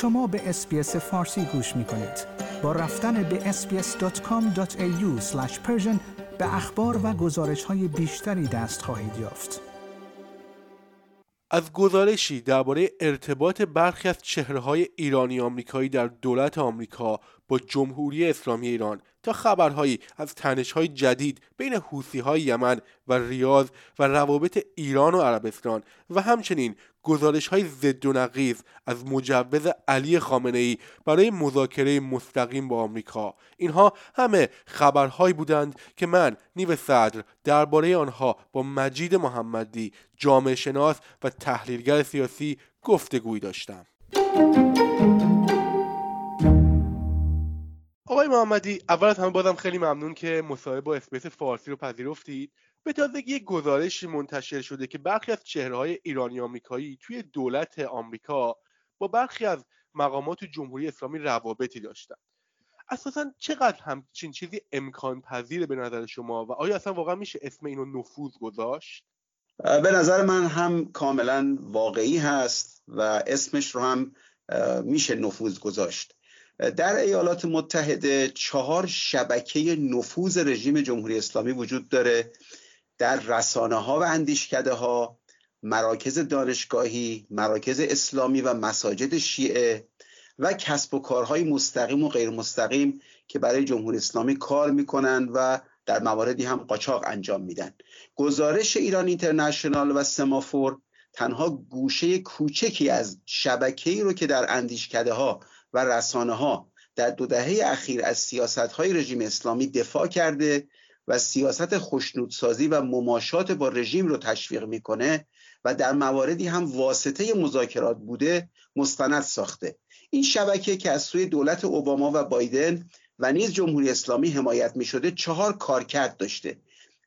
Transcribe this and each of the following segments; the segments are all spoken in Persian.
شما به اسپیس فارسی گوش می کنید. با رفتن به sbs.com.au به اخبار و گزارش های بیشتری دست خواهید یافت. از گزارشی درباره ارتباط برخی از چهرههای ایرانی آمریکایی در دولت آمریکا با جمهوری اسلامی ایران تا خبرهایی از تنشهای جدید بین های یمن و ریاض و روابط ایران و عربستان و همچنین گزارش های ضد و نقیض از مجوز علی خامنه ای برای مذاکره مستقیم با آمریکا. اینها همه خبرهایی بودند که من نیو صدر درباره آنها با مجید محمدی جامعه شناس و تحلیلگر سیاسی گفتگوی داشتم. آقای محمدی اول از همه بازم خیلی ممنون که مصاحبه با SBS فارسی رو پذیرفتید. به تازگی یک گزارشی منتشر شده که برخی از چهرههای ایرانی آمریکایی توی دولت آمریکا با برخی از مقامات جمهوری اسلامی روابطی داشتن. اساسا چقدر همچین چیزی امکان پذیره به نظر شما و آیا اصلا واقعا میشه اسم اینو نفوذ گذاشت؟ به نظر من هم کاملا واقعی هست و اسمش رو هم میشه نفوذ گذاشت. در ایالات متحده چهار شبکه نفوذ رژیم جمهوری اسلامی وجود داره در رسانه ها و اندیشکده ها مراکز دانشگاهی مراکز اسلامی و مساجد شیعه و کسب و کارهای مستقیم و غیر مستقیم که برای جمهوری اسلامی کار می‌کنند و در مواردی هم قاچاق انجام میدن. گزارش ایران اینترنشنال و سمافور تنها گوشه کوچکی از شبکه ای رو که در اندیشکده ها و رسانه ها در دو دهه اخیر از سیاست های رژیم اسلامی دفاع کرده و سیاست خوشنودسازی و مماشات با رژیم رو تشویق می‌کنه و در مواردی هم واسطه مذاکرات بوده مستند ساخته. این شبکه که از سوی دولت اوباما و بایدن و نیز جمهوری اسلامی حمایت می شده چهار کارکرد داشته.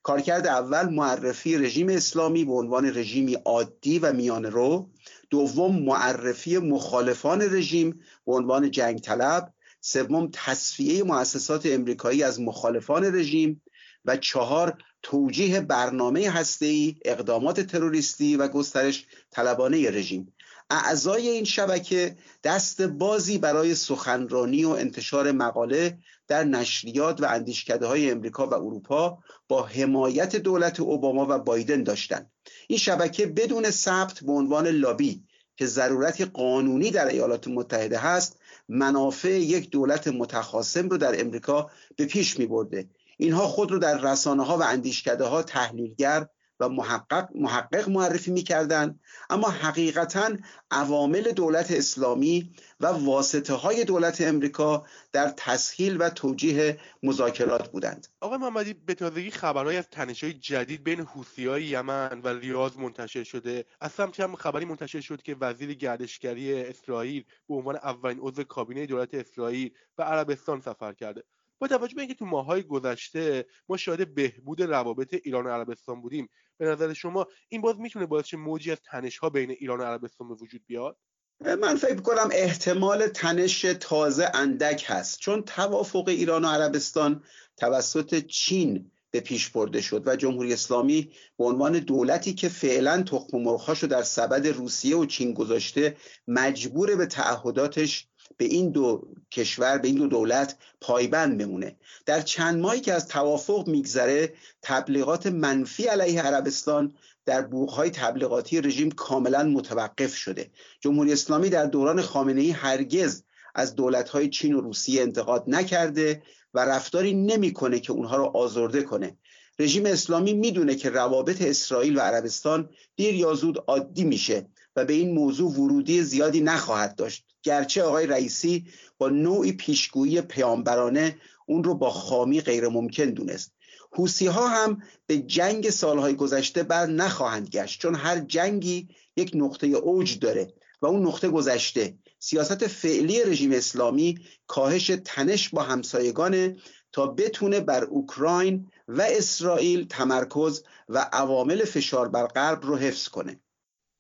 کارکرد اول معرفی رژیم اسلامی به عنوان رژیمی عادی و میان رو. دوم معرفی مخالفان رژیم به عنوان جنگ طلب. سوم تصفیه مؤسسات امریکایی از مخالفان رژیم. و چهار توجیه برنامه هسته‌ای اقدامات تروریستی و گسترش طلبانه رژیم. اعضای این شبکه دست بازی برای سخنرانی و انتشار مقاله در نشریات و اندیشکده های امریکا و اروپا با حمایت دولت اوباما و بایدن داشتند. این شبکه بدون ثبت به عنوان لابی که ضرورت قانونی در ایالات متحده هست منافع یک دولت متخاصم رو در امریکا به پیش می برده اینها خود رو در رسانه ها و اندیشکده ها تحلیلگر و محقق, محقق معرفی می‌کردند اما حقیقتا عوامل دولت اسلامی و واسطه های دولت امریکا در تسهیل و توجیه مذاکرات بودند. آقای محمدی به تازگی خبرهای از تنشهای جدید بین های یمن و ریاض منتشر شده. از سمتی هم خبری منتشر شد که وزیر گردشگری اسرائیل به عنوان اولین عضو کابینه دولت اسرائیل به عربستان سفر کرده. با توجه به اینکه تو ماهای گذشته ما شاهد بهبود روابط ایران و عربستان بودیم به نظر شما این باز می‌تونه باعث موجی از تنش ها بین ایران و عربستان به وجود بیاد؟ من فکر کنم احتمال تنش تازه اندک هست چون توافق ایران و عربستان توسط چین به پیش برده شد و جمهوری اسلامی به عنوان دولتی که فعلا تخم مرغهاشو در سبد روسیه و چین گذاشته مجبور به تعهداتش به این دو کشور به این دو دولت پایبند بمونه. در چند ماهی که از توافق میگذره تبلیغات منفی علیه عربستان در بوغهای تبلیغاتی رژیم کاملا متوقف شده. جمهوری اسلامی در دوران خامنه ای هرگز از دولتهای چین و روسیه انتقاد نکرده و رفتاری نمی‌کنه که اونها رو آزرده کنه. رژیم اسلامی می‌دونه که روابط اسرائیل و عربستان دیر یا زود عادی میشه و به این موضوع ورودی زیادی نخواهد داشت. گرچه آقای رئیسی با نوعی پیشگویی پیامبرانه اون رو با خامی غیر ممکن دونست. حوسی ها هم به جنگ سالهای گذشته بر نخواهند گشت چون هر جنگی یک نقطه اوج داره و اون نقطه گذشته سیاست فعلی رژیم اسلامی کاهش تنش با همسایگانه تا بتونه بر اوکراین و اسرائیل تمرکز و عوامل فشار بر غرب رو حفظ کنه.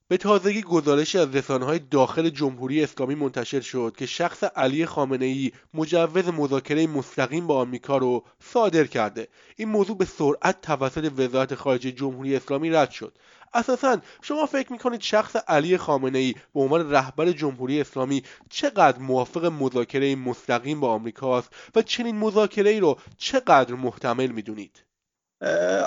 به تازگی گزارشی از رسانه‌های داخل جمهوری اسلامی منتشر شد که شخص علی خامنه ای مجوز مذاکره مستقیم با آمریکا رو صادر کرده. این موضوع به سرعت توسط وزارت خارجه جمهوری اسلامی رد شد. اساسا شما فکر می‌کنید شخص علی خامنه ای به عنوان رهبر جمهوری اسلامی چقدر موافق مذاکره مستقیم با آمریکاست و چنین مذاکره ای رو چقدر محتمل می‌دونید؟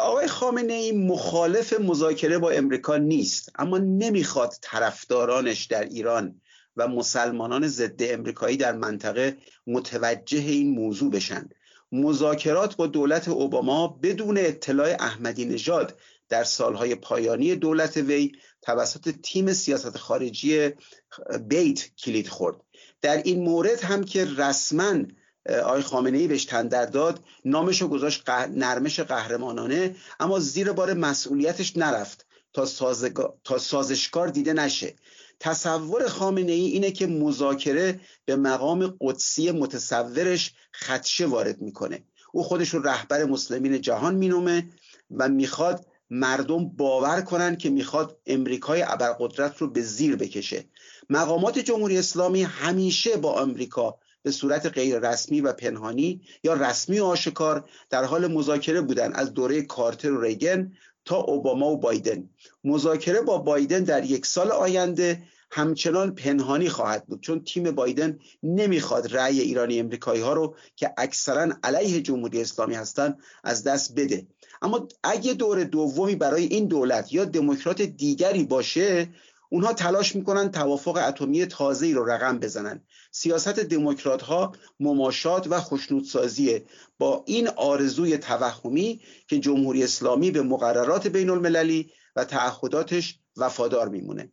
آقای خامنه ای مخالف مذاکره با امریکا نیست اما نمی‌خواد طرفدارانش در ایران و مسلمانان ضد امریکایی در منطقه متوجه این موضوع بشن. مذاکرات با دولت اوباما بدون اطلاع احمدی نژاد در سالهای پایانی دولت وی توسط تیم سیاست خارجی بیت کلید خورد. در این مورد هم که رسما آقای خامنه ای بهش تندر داد. نامش رو گذاشت نرمش قهرمانانه اما زیر بار مسئولیتش نرفت تا, تا سازشکار دیده نشه. تصور خامنه ای اینه که مذاکره به مقام قدسی متصورش خدشه وارد می‌کنه. او خودش رو رهبر مسلمین جهان مینومه و می‌خواد مردم باور کنن که می‌خواد امریکای ابرقدرت رو به زیر بکشه. مقامات جمهوری اسلامی همیشه با آمریکا به صورت غیر رسمی و پنهانی یا رسمی و آشکار در حال مذاکره بودن از دوره کارتر و ریگن تا اوباما و بایدن. مذاکره با بایدن در یک سال آینده همچنان پنهانی خواهد بود چون تیم بایدن نمی‌خواد رأی ایرانی امریکایی ها رو که اکثرا علیه جمهوری اسلامی هستند از دست بده. اما اگه دور دومی برای این دولت یا دموکرات دیگری باشه اونها تلاش می‌کنن توافق اتمی تازه‌ای رو رقم بزنن. سیاست دموکرات ها مماشات و خشنودسازی با این آرزوی توهمی که جمهوری اسلامی به مقررات بین المللی و تعهداتش وفادار میمونه.